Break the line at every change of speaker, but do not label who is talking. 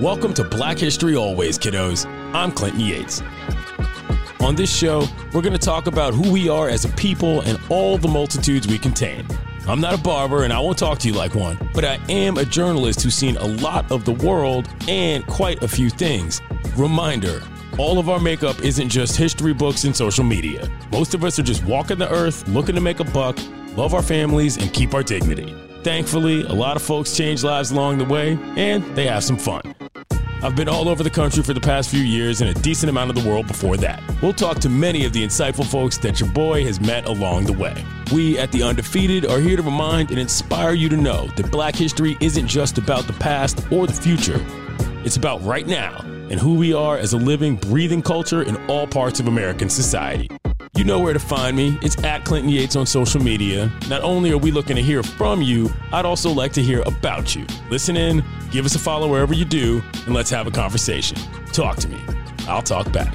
Welcome to Black History Always, kiddos. I'm Clinton Yates. On this show, we're going to talk about who we are as a people and all the multitudes we contain. I'm not a barber and I won't talk to you like one, but I am a journalist who's seen a lot of the world and quite a few things. Reminder all of our makeup isn't just history books and social media. Most of us are just walking the earth, looking to make a buck, love our families, and keep our dignity. Thankfully, a lot of folks change lives along the way, and they have some fun. I've been all over the country for the past few years and a decent amount of the world before that. We'll talk to many of the insightful folks that your boy has met along the way. We at The Undefeated are here to remind and inspire you to know that black history isn't just about the past or the future, it's about right now and who we are as a living, breathing culture in all parts of American society. You know where to find me. It's at Clinton Yates on social media. Not only are we looking to hear from you, I'd also like to hear about you. Listen in, give us a follow wherever you do, and let's have a conversation. Talk to me. I'll talk back.